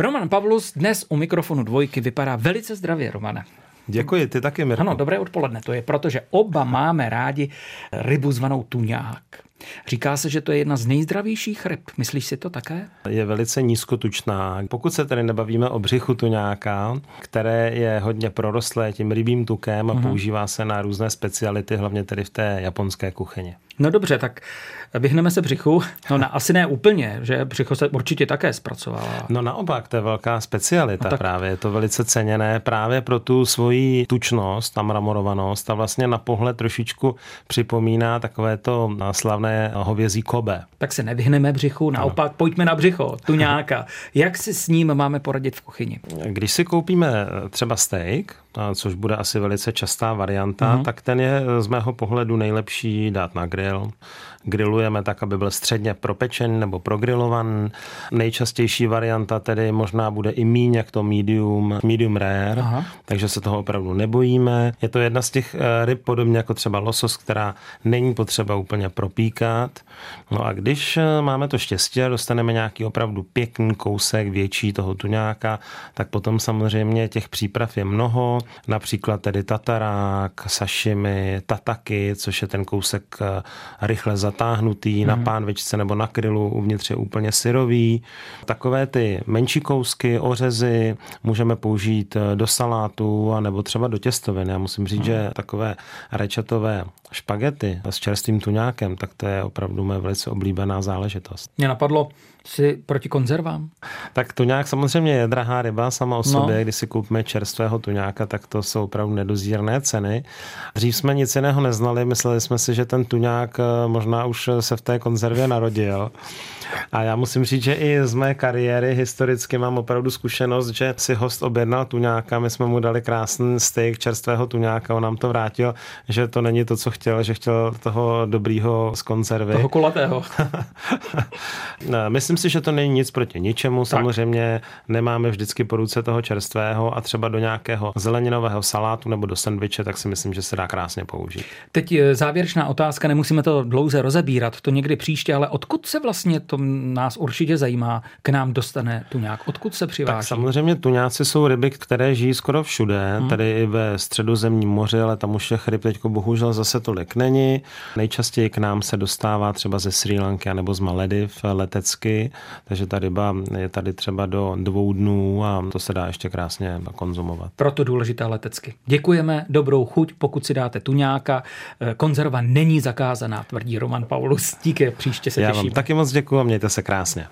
Roman Pavlus dnes u mikrofonu dvojky vypadá velice zdravě, Romane. Děkuji, ty taky, Mirko. Ano, dobré odpoledne. To je proto, že oba máme rádi rybu zvanou tuňák. Říká se, že to je jedna z nejzdravějších ryb. Myslíš si to také? Je velice nízkotučná. Pokud se tedy nebavíme o břichu tuňáka, které je hodně prorostlé tím rybím tukem a uh-huh. používá se na různé speciality, hlavně tedy v té japonské kuchyni. No dobře, tak vyhneme se břichu. No na, asi ne úplně, že břicho se určitě také zpracovává. No naopak, to je velká specialita no tak... právě. Je to velice ceněné právě pro tu svoji tučnost a mramorovanost a vlastně na pohled trošičku připomíná takové to slavné hovězí kobe. Tak se nevyhneme břichu, naopak ano. pojďme na břicho, tu nějaká. Jak si s ním máme poradit v kuchyni? Když si koupíme třeba steak, což bude asi velice častá varianta, uh-huh. tak ten je z mého pohledu nejlepší dát na grill. Grillujeme tak, aby byl středně propečen nebo progrillovaný. Nejčastější varianta tedy možná bude i míň jak to medium, medium rare, Aha. takže se toho opravdu nebojíme. Je to jedna z těch eh, ryb, podobně jako třeba losos, která není potřeba úplně propíkat. No a když eh, máme to štěstí a dostaneme nějaký opravdu pěkný kousek větší toho tuňáka, tak potom samozřejmě těch příprav je mnoho například tedy tatarák, sashimi, tataky, což je ten kousek eh, rychle zatáhnutý mm-hmm. na mhm. pánvičce nebo na krylu, uvnitř je úplně syrový. Takové ty menší kousky, ořezy můžeme použít eh, do salátu a nebo třeba do těstovin. Já musím říct, mm. že takové rečetové špagety s čerstvým tuňákem, tak to je opravdu moje velice oblíbená záležitost. Mě napadlo, si proti konzervám? Tak tuňák samozřejmě je drahá ryba sama o sobě. No. Když si koupíme čerstvého tuňáka, tak to jsou opravdu nedozírné ceny. Dřív jsme nic jiného neznali, mysleli jsme si, že ten tuňák eh, možná už se v té konzervě narodil. A já musím říct, že i z mé kariéry historicky mám opravdu zkušenost, že si host objednal tuňáka, my jsme mu dali krásný steak čerstvého tuňáka, on nám to vrátil, že to není to, co chtěl, že chtěl toho dobrýho z konzervy. Toho kulatého. Myslím si, že to není nic proti ničemu. Samozřejmě tak. nemáme vždycky po ruce toho čerstvého a třeba do nějakého zeleninového salátu nebo do sendviče, tak si myslím, že se dá krásně použít. Teď závěrečná otázka, nemusíme to dlouze rozebírat, to někdy příště, ale odkud se vlastně to nás určitě zajímá, k nám dostane tuňák? Odkud se přiváží? Tak samozřejmě tuňáci jsou ryby, které žijí skoro všude, hmm. tady i ve středozemním moři, ale tam už těch ryb teď bohužel zase tolik není. Nejčastěji k nám se dostává třeba ze Sri Lanky nebo z Malediv letecky, takže ta ryba je tady třeba do dvou dnů a to se dá ještě krásně konzumovat. Proto důležitá letecky. Děkujeme, dobrou chuť, pokud si dáte tuňáka. Konzerva není zakázaná, tvrdí Roman Paulus. Díky, příště se Já těším. vám taky moc děkuji a mějte se krásně.